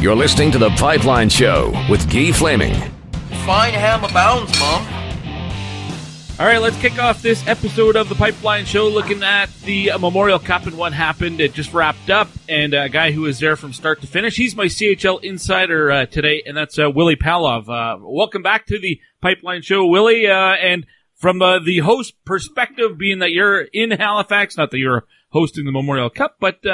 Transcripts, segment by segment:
You're listening to The Pipeline Show with Guy Flaming. Fine ham abounds, Mom. All right, let's kick off this episode of the Pipeline Show looking at the uh, Memorial Cup and what happened. It just wrapped up, and a guy who was there from start to finish. He's my CHL insider uh, today, and that's uh, Willy Palov. Uh, welcome back to the Pipeline Show, Willy. Uh, and from uh, the host perspective, being that you're in Halifax, not that you're hosting the Memorial Cup, but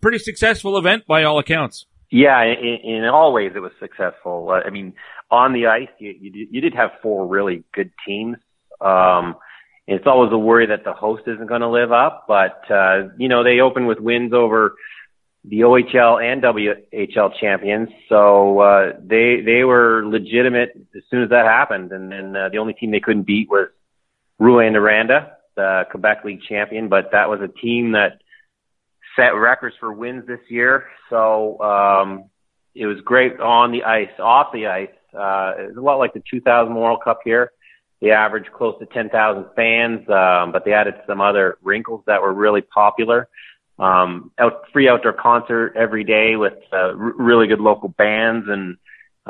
pretty successful event by all accounts. Yeah, in, in all ways it was successful. Uh, I mean, on the ice, you, you, you did have four really good teams. Um, it's always a worry that the host isn't going to live up, but, uh, you know, they opened with wins over the OHL and WHL champions. So, uh, they, they were legitimate as soon as that happened. And then, uh, the only team they couldn't beat was Rouyn-Noranda, the Quebec League champion, but that was a team that, set records for wins this year. So um, it was great on the ice, off the ice. Uh, it was a lot like the 2000 World Cup here. They averaged close to 10,000 fans, um, but they added some other wrinkles that were really popular. Um, out, free outdoor concert every day with uh, r- really good local bands and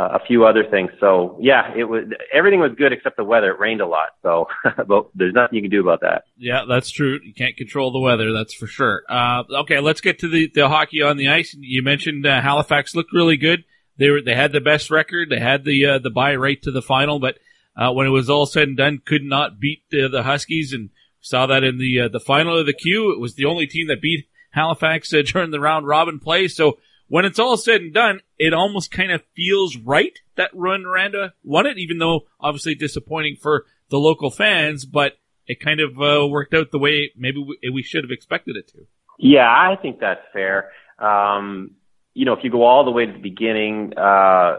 a few other things. So yeah, it was everything was good except the weather. It rained a lot, so but there's nothing you can do about that. Yeah, that's true. You can't control the weather, that's for sure. Uh, okay, let's get to the, the hockey on the ice. You mentioned uh, Halifax looked really good. They were they had the best record. They had the uh, the bye right to the final, but uh, when it was all said and done, could not beat the the Huskies, and saw that in the uh, the final of the Q. It was the only team that beat Halifax during the round robin play. So when it's all said and done, it almost kind of feels right that Rouyn-Noranda won it, even though obviously disappointing for the local fans, but it kind of uh, worked out the way maybe we, we, should have expected it to. Yeah, I think that's fair. Um, you know, if you go all the way to the beginning, uh,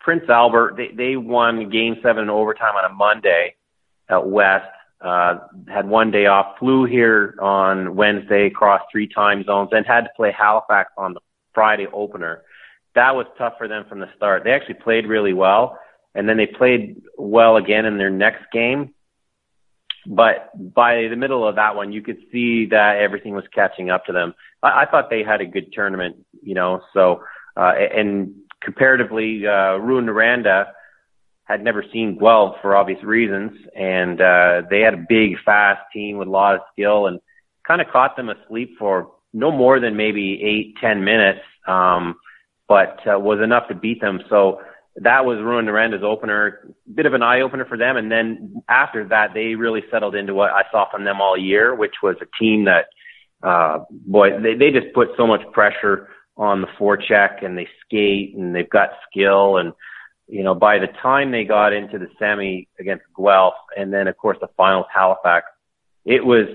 Prince Albert, they, they won game seven in overtime on a Monday at West. Uh, had one day off, flew here on Wednesday, crossed three time zones, and had to play Halifax on the Friday opener. That was tough for them from the start. They actually played really well, and then they played well again in their next game. But by the middle of that one, you could see that everything was catching up to them. I, I thought they had a good tournament, you know. So, uh, and comparatively, uh, Rouyn-Noranda had never seen Guelph for obvious reasons, and uh, they had a big, fast team with a lot of skill, and kind of caught them asleep for no more than maybe eight, ten minutes, um, but uh, was enough to beat them. So that was Rouyn-Noranda's opener, bit of an eye opener for them. And then after that, they really settled into what I saw from them all year, which was a team that, uh, boy, they, they just put so much pressure on the forecheck and they skate and they've got skill. And, you know, by the time they got into the semi against Guelph and then of course the finals Halifax, it was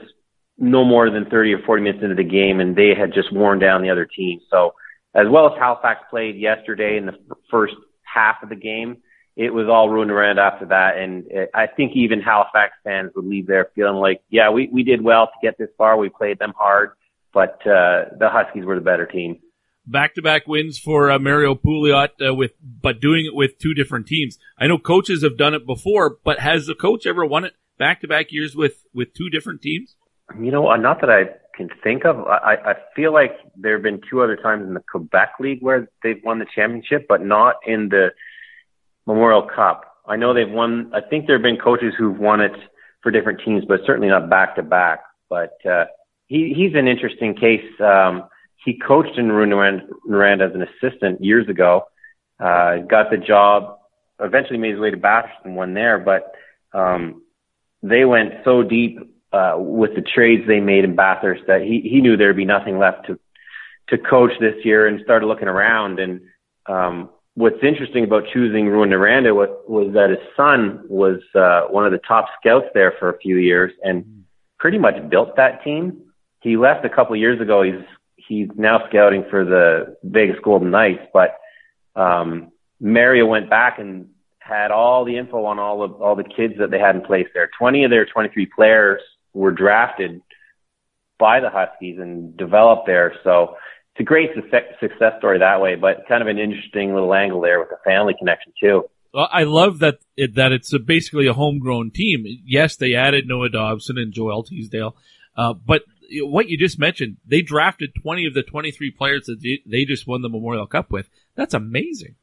no more than 30 or 40 minutes into the game, and they had just worn down the other team. So, as well as Halifax played yesterday in the first half of the game, it was all ruined around after that. And I think even Halifax fans would leave there feeling like, yeah, we, we did well to get this far. We played them hard, but uh, the Huskies were the better team. Back-to-back wins for uh, Mario Pouliot uh, with, but doing it with two different teams. I know coaches have done it before, but has the coach ever won it back-to-back years with with two different teams? You know, not that I can think of. I, I feel like there have been two other times in the Quebec League where they've won the championship, but not in the Memorial Cup. I know they've won. I think there have been coaches who've won it for different teams, but certainly not back to back. But uh, he he's an interesting case. Um, he coached in Rouyn-Noranda as an assistant years ago. Uh, got the job. Eventually made his way to Bathurst and won there, but um, they went so deep uh, with the trades they made in Bathurst that he, he knew there'd be nothing left to, to coach this year and started looking around. And, um, what's interesting about choosing Rouyn-Noranda was, was that his son was, uh, one of the top scouts there for a few years and pretty much built that team. He left a couple of years ago. He's, he's now scouting for the Vegas Golden Knights, but, um, Mario went back and had all the info on all of all the kids that they had in place there. 20 of their 23 players were drafted by the Huskies and developed there. So it's a great success story that way, but kind of an interesting little angle there with the family connection too. Well, I love that it, that it's a, basically a homegrown team. Yes, they added Noah Dobson and Joel Teasdale, uh, but what you just mentioned, they drafted 20 of the 23 players that they just won the Memorial Cup with. That's amazing.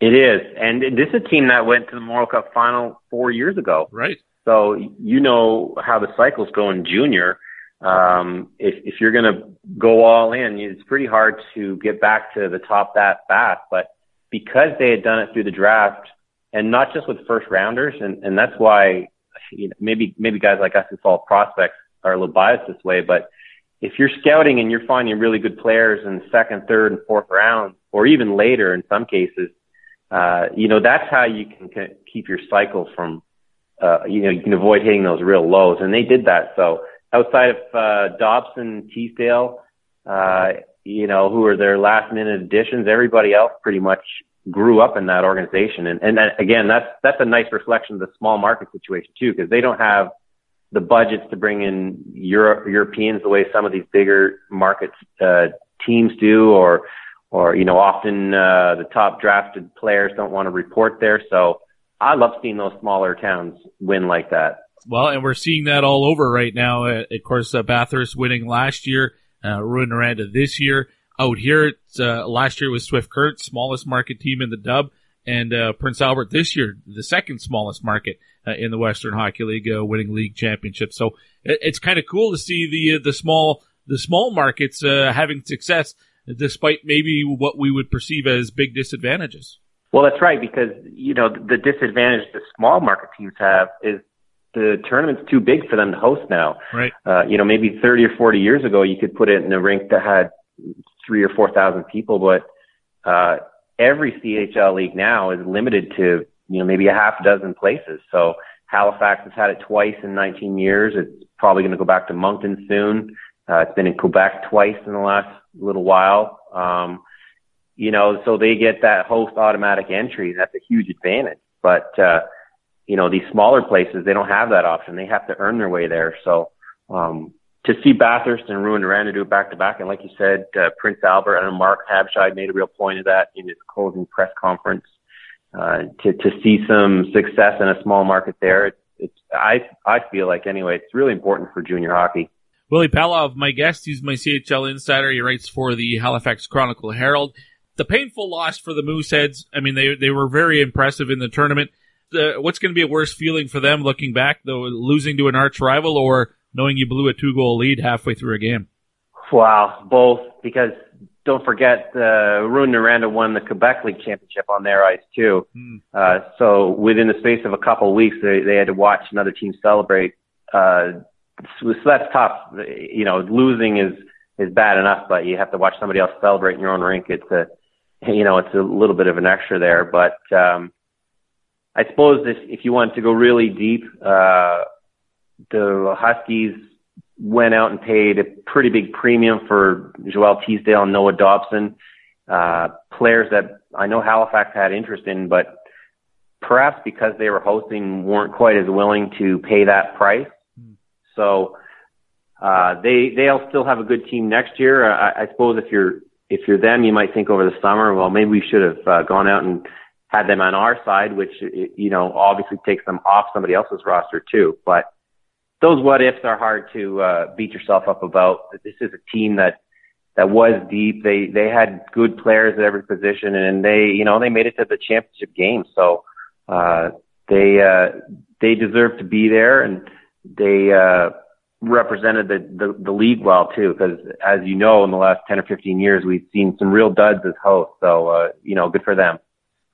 It is, and this is a team that went to the Memorial Cup final four years ago. Right. So you know how the cycles go in junior. Um, if if you're going to go all in, it's pretty hard to get back to the top that fast. But because they had done it through the draft, and not just with first rounders, and and that's why you know, maybe maybe guys like us who follow prospects are a little biased this way, but if you're scouting and you're finding really good players in second, third, and fourth round, or even later in some cases, uh, you know, that's how you can keep your cycle from, uh, you know, you can avoid hitting those real lows. And they did that. So outside of, uh, Dobson, Teasdale, uh, you know, who are their last minute additions, everybody else pretty much grew up in that organization. And, and again, that's, that's a nice reflection of the small market situation too, because they don't have the budgets to bring in Euro- Europeans the way some of these bigger markets, uh, teams do or, or, you know, often, uh, the top drafted players don't want to report there. So I love seeing those smaller towns win like that. Well, and we're seeing that all over right now. Uh, of course, uh, Bathurst winning last year, uh, Rouyn-Noranda this year. Out here, it's uh, last year was Swift Current, smallest market team in the dub, and uh, Prince Albert this year, the second smallest market uh, in the Western Hockey League, uh, winning league championship. So it, it's kind of cool to see the the small the small markets uh, having success despite maybe what we would perceive as big disadvantages. Well, that's right because you know the disadvantage the small market teams have is the tournament's too big for them to host now. Right. Uh, you know, maybe 30 or 40 years ago, you could put it in a rink that had three or 4,000 people, but, uh, every CHL league now is limited to, you know, maybe a half dozen places. So Halifax has had it twice in 19 years. It's probably going to go back to Moncton soon. Uh, it's been in Quebec twice in the last little while. Um, you know, so they get that host automatic entry. That's a huge advantage. But, uh, you know, these smaller places, they don't have that option. They have to earn their way there. So, um, to see Bathurst and Rouyn-Noranda do it back to back, and like you said, uh, Prince Albert and Mark Habscheid made a real point of that in his closing press conference. Uh, to to see some success in a small market there, it's, it's I I feel like anyway, it's really important for junior hockey. Willy Palov, my guest, he's my CHL insider. He writes for the Halifax Chronicle Herald. The painful loss for the Mooseheads. I mean, they they were very impressive in the tournament. The, what's going to be a worse feeling for them looking back, though, losing to an arch rival or knowing you blew a two goal lead halfway through a game? Wow, both because don't forget, uh, Rouyn-Noranda won the Quebec League championship on their ice too. Mm. Uh, so within the space of a couple of weeks, they, they had to watch another team celebrate. Uh, so, so that's tough. You know, losing is, is bad enough, but you have to watch somebody else celebrate in your own rink. It's a, you know, it's a little bit of an extra there, but, um, I suppose if, if you want to go really deep, uh, the Huskies went out and paid a pretty big premium for Joel Teasdale and Noah Dobson, uh, players that I know Halifax had interest in, but perhaps because they were hosting weren't quite as willing to pay that price. So, uh, they, they'll still have a good team next year. I, I suppose if you're, if you're them, you might think over the summer, well, maybe we should have uh, gone out and had them on our side, which, you know, obviously takes them off somebody else's roster too. But, those what ifs are hard to uh, beat yourself up about. This is a team that that was deep. They they had good players at every position, and they you know they made it to the championship game. So uh, they uh, they deserve to be there, and they uh, represented the, the the league well too. Because as you know, in the last ten or fifteen years, we've seen some real duds as hosts. So uh, you know, good for them.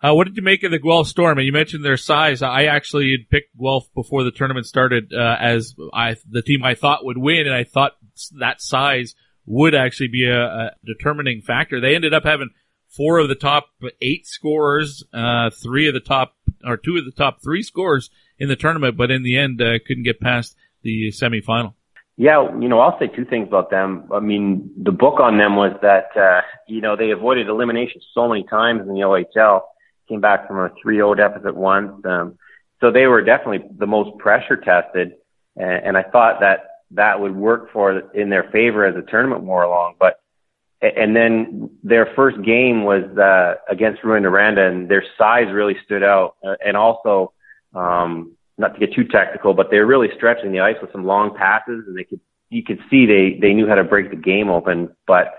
Uh, what did you make of the Guelph Storm? And you mentioned their size. I actually had picked Guelph before the tournament started uh, as I the team I thought would win, and I thought that size would actually be a, a determining factor. They ended up having four of the top eight scorers, uh, three of the top or two of the top three scorers in the tournament, but in the end uh, couldn't get past the semifinal. Yeah, you know, I'll say two things about them. I mean, the book on them was that, uh, you know, they avoided elimination so many times in the OHL came back from a 3-0 deficit once. Um, so they were definitely the most pressure tested. And, and I thought that that would work for in their favor as the tournament wore along. But, and then their first game was, uh, against Rouyn-Noranda and their size really stood out. Uh, and also, um, not to get too technical, but they were really stretching the ice with some long passes and they could, you could see they, they knew how to break the game open. But,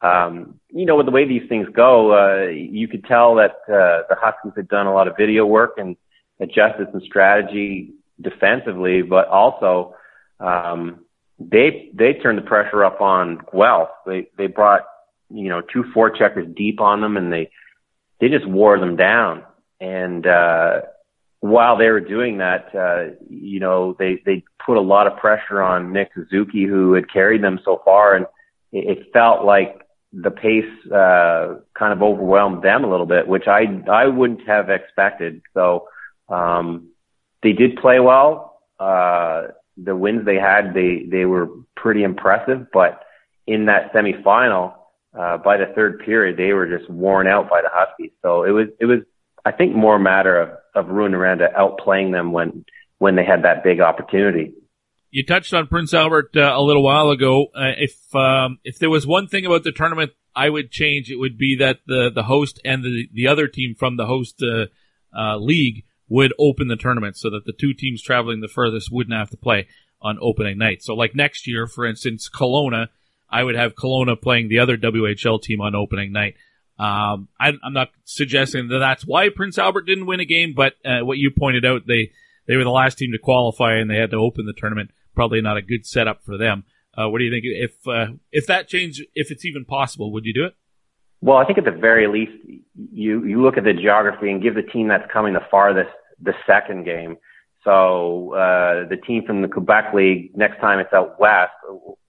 um, you know, with the way these things go, uh, you could tell that uh, the Huskies had done a lot of video work and adjusted some strategy defensively, but also um, they they turned the pressure up on Guelph. They they brought you know two forecheckers deep on them, and they they just wore them down. And uh, while they were doing that, uh, you know, they, they put a lot of pressure on Nick Suzuki, who had carried them so far. And it, it felt like the pace, uh, kind of overwhelmed them a little bit, which I, I wouldn't have expected. So, um, they did play well. Uh, the wins they had, they, they were pretty impressive, but in that semifinal, uh, by the third period, they were just worn out by the Huskies. So it was, it was, I think more a matter of, of Rouyn-Noranda outplaying them when, when they had that big opportunity. You touched on Prince Albert uh, a little while ago. Uh, if um, if there was one thing about the tournament I would change, it would be that the the host and the the other team from the host uh, uh, league would open the tournament so that the two teams traveling the furthest wouldn't have to play on opening night. So like next year, for instance, Kelowna, I would have Kelowna playing the other WHL team on opening night. Um, I, am not suggesting that that's why Prince Albert didn't win a game, but uh, what you pointed out, they they were the last team to qualify and they had to open the tournament. Probably not a good setup for them. Uh, what do you think? If uh, if that change, if it's even possible, would you do it? Well, I think at the very least, you you look at the geography and give the team that's coming the farthest the second game. So uh, the team from the Quebec League next time it's out west,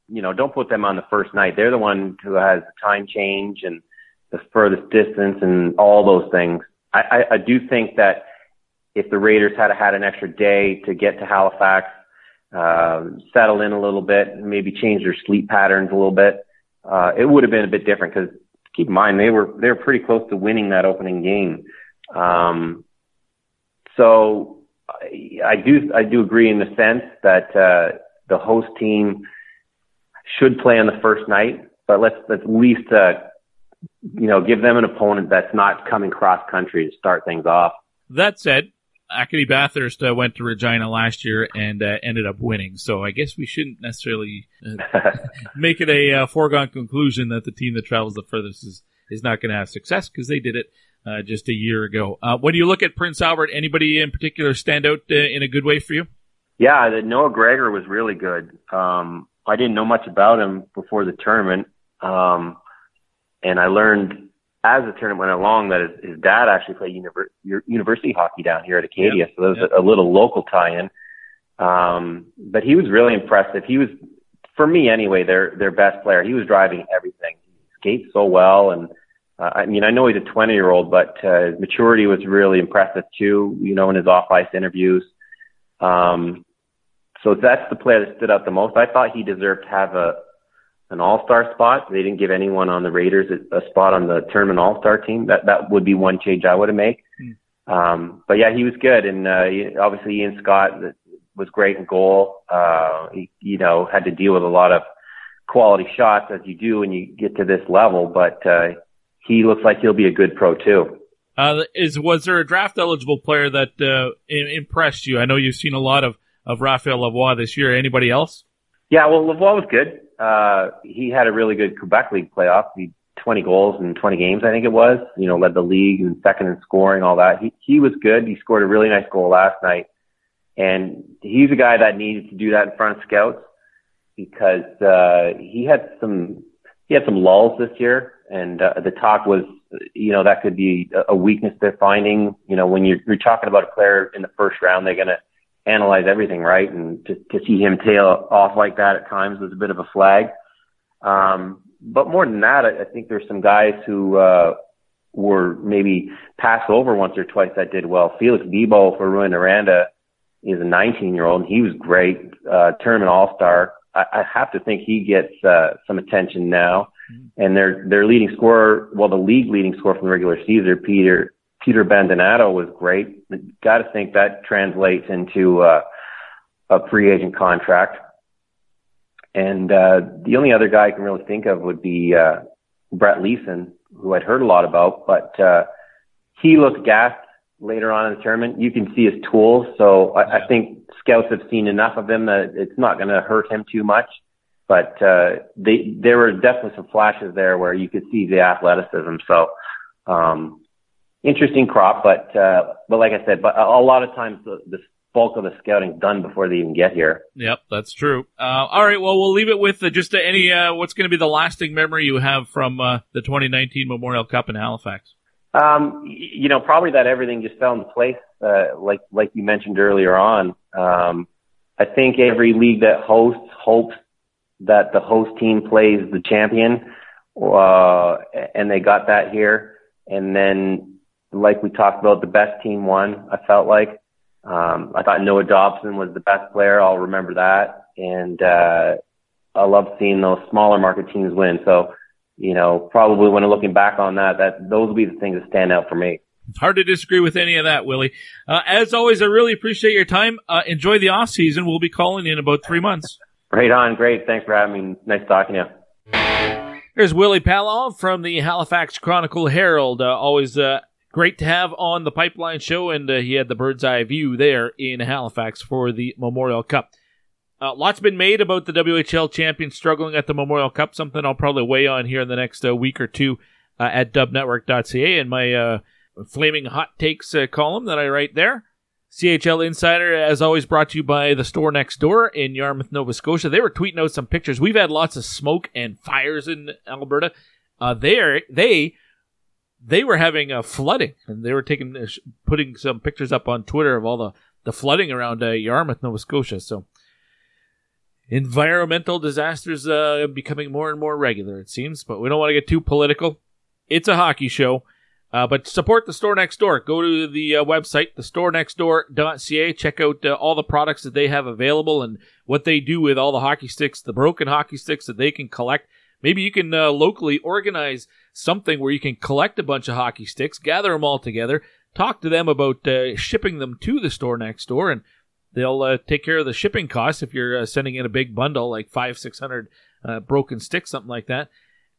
you know, don't put them on the first night. They're the one who has the time change and the furthest distance and all those things. I, I, I do think that if the Raiders had had an extra day to get to Halifax, uh, settle in a little bit, maybe change their sleep patterns a little bit, uh, it would have been a bit different because keep in mind they were they were pretty close to winning that opening game. Um, so I, do I do agree in the sense that uh, the host team should play on the first night, but let's, let's at least uh, you know, give them an opponent that's not coming cross country to start things off. That said, Acadie Bathurst uh, went to Regina last year and uh, ended up winning. So I guess we shouldn't necessarily uh, make it a uh, foregone conclusion that the team that travels the furthest is, is not going to have success because they did it uh, just a year ago. Uh, when you look at Prince Albert, anybody in particular stand out in a good way for you? Yeah, the Noah Gregor was really good. Um, I didn't know much about him before the tournament. Um, and I learned as the tournament went along that his, his dad actually played univer- university hockey down here at Acadia, yep. so there was yep. a, a little local tie-in. Um, but he was really impressive. He was, for me anyway, their their best player. He was driving everything. He skates so well, and uh, I mean, I know he's a 20 year old, but uh, his maturity was really impressive too. You know, in his off ice interviews. Um, so that's the player that stood out the most. I thought he deserved to have a an all-star spot. They didn't give anyone on the Raiders a, a spot on the tournament all-star team. That that would be one change I would have made. Mm. Um, but yeah, he was good, and uh, obviously Ian Scott was great in goal. Uh, he, you know, had to deal with a lot of quality shots as you do when you get to this level, but uh, he looks like he'll be a good pro too. Uh, is was there a draft eligible player that uh, impressed you? I know you've seen a lot of of Raphael Lavoie this year. Anybody else? Yeah, well, Lavoie was good. Uh, he had a really good Quebec League playoff. He 20 goals in 20 games, I think it was. You know, led the league and second in scoring, all that. He he was good. He scored a really nice goal last night, and he's a guy that needed to do that in front of scouts because uh, he had some he had some lulls this year, and uh, the talk was, you know, that could be a weakness they're finding. You know, when you're, you're talking about a player in the first round, they're gonna analyze everything, right? And to, to see him tail off like that at times was a bit of a flag. Um, but more than that, I, I think there's some guys who, uh, were maybe passed over once or twice that did well. Felix Bibeau for Rouyn-Noranda is a 19 year old and he was great, uh, tournament all-star. I, I have to think he gets, uh, some attention now. Mm-hmm. And their, their leading scorer, well, the league leading scorer from the regular season, Peter Peter Abbandonato was great. Got to think that translates into uh, a free agent contract. And uh, the only other guy I can really think of would be uh, Brett Leason, who I'd heard a lot about, but uh, he looked gassed later on in the tournament. You can see his tools, so I, I think scouts have seen enough of him that it's not going to hurt him too much. but uh, they there were definitely some flashes there where you could see the athleticism. So um, interesting crop, but uh, but like I said, but a, lot of times the, the bulk of the scouting done before they even get here. Yep, that's true. Uh, all right, well, we'll leave it with uh, just any uh, what's going to be the lasting memory you have from uh, the 2019 Memorial Cup in Halifax. Um, you know, probably that everything just fell into place, uh, like like you mentioned earlier on. Um, I think every league that hosts hopes that the host team plays the champion, uh, and they got that here. And then, like we talked about, the best team won. I felt like um, I thought Noah Dobson was the best player. I'll remember that, and uh, I love seeing those smaller market teams win. So, you know, probably when I'm looking back on that, that those will be the things that stand out for me. It's hard to disagree with any of that, Willy. Uh, as always, I really appreciate your time. Uh, enjoy the off season. We'll be calling in about three months. Right on. Great. Thanks for having me. Nice talking to you. There's Willy Palov from the Halifax Chronicle Herald. Uh, always uh, great to have on the Pipeline Show, and uh, he had the bird's eye view there in Halifax for the Memorial Cup. Uh, lots been made about the WHL champion struggling at the Memorial Cup, something I'll probably weigh on here in the next uh, week or two uh, at dubnetwork.ca and my uh, flaming hot takes uh, column that I write there. CHL Insider, as always, brought to you by the store next door in Yarmouth, Nova Scotia. They were tweeting out some pictures. We've had lots of smoke and fires in Alberta. Uh, they they they were having a flooding, and they were taking putting some pictures up on Twitter of all the the flooding around uh, Yarmouth, Nova Scotia. So environmental disasters uh, becoming more and more regular, it seems. But we don't want to get too political. It's a hockey show. Uh, but support the store next door. Go to the uh, website, thestorenextdoor.ca. Check out uh, all the products that they have available and what they do with all the hockey sticks, the broken hockey sticks that they can collect. Maybe you can uh, locally organize something where you can collect a bunch of hockey sticks, gather them all together, talk to them about uh, shipping them to the store next door, and they'll uh, take care of the shipping costs if you're sending in a big bundle like five, six hundred broken sticks, something like that.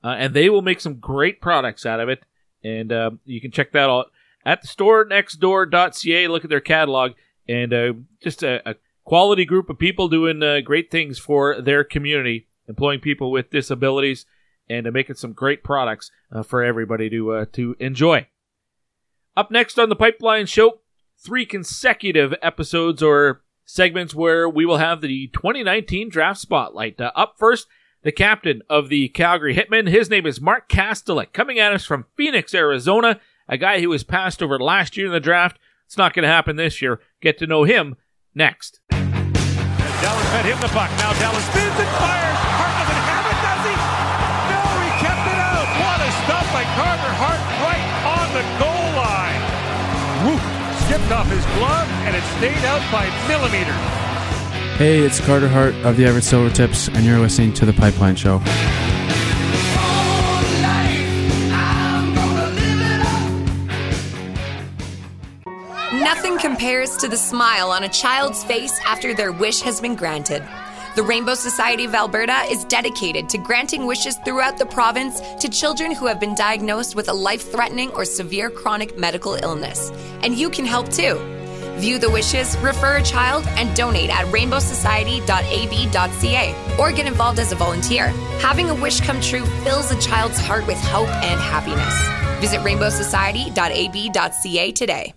and they will make some great products out of it and uh, you can check that out at the store nextdoor.ca. Look at their catalog and uh, just a, a, quality group of people doing uh, great things for their community, employing people with disabilities, and uh, making some great products uh, for everybody to uh, to enjoy. Up next on the Pipeline Show, three consecutive episodes or segments where we will have the 2019 draft spotlight. up first the captain of the Calgary Hitmen. His name is Mark Kastelic, coming at us from Phoenix, Arizona, a guy who was passed over last year in the draft. It's not going to happen this year. Get to know him next. Dallas fed him the puck. Now Dallas spins and fires. Skipped off his glove and it stayed out by millimeters. Hey, it's Carter Hart of the Everett Silvertips, and you're listening to The Pipeline Show. Nothing compares to the smile on a child's face after their wish has been granted. The Rainbow Society of Alberta is dedicated to granting wishes throughout the province to children who have been diagnosed with a life threatening or severe chronic medical illness. And you can help too. View the wishes, refer a child, and donate at rainbowsociety.ab.ca or get involved as a volunteer. Having a wish come true fills a child's heart with hope and happiness. Visit rainbowsociety.ab.ca today.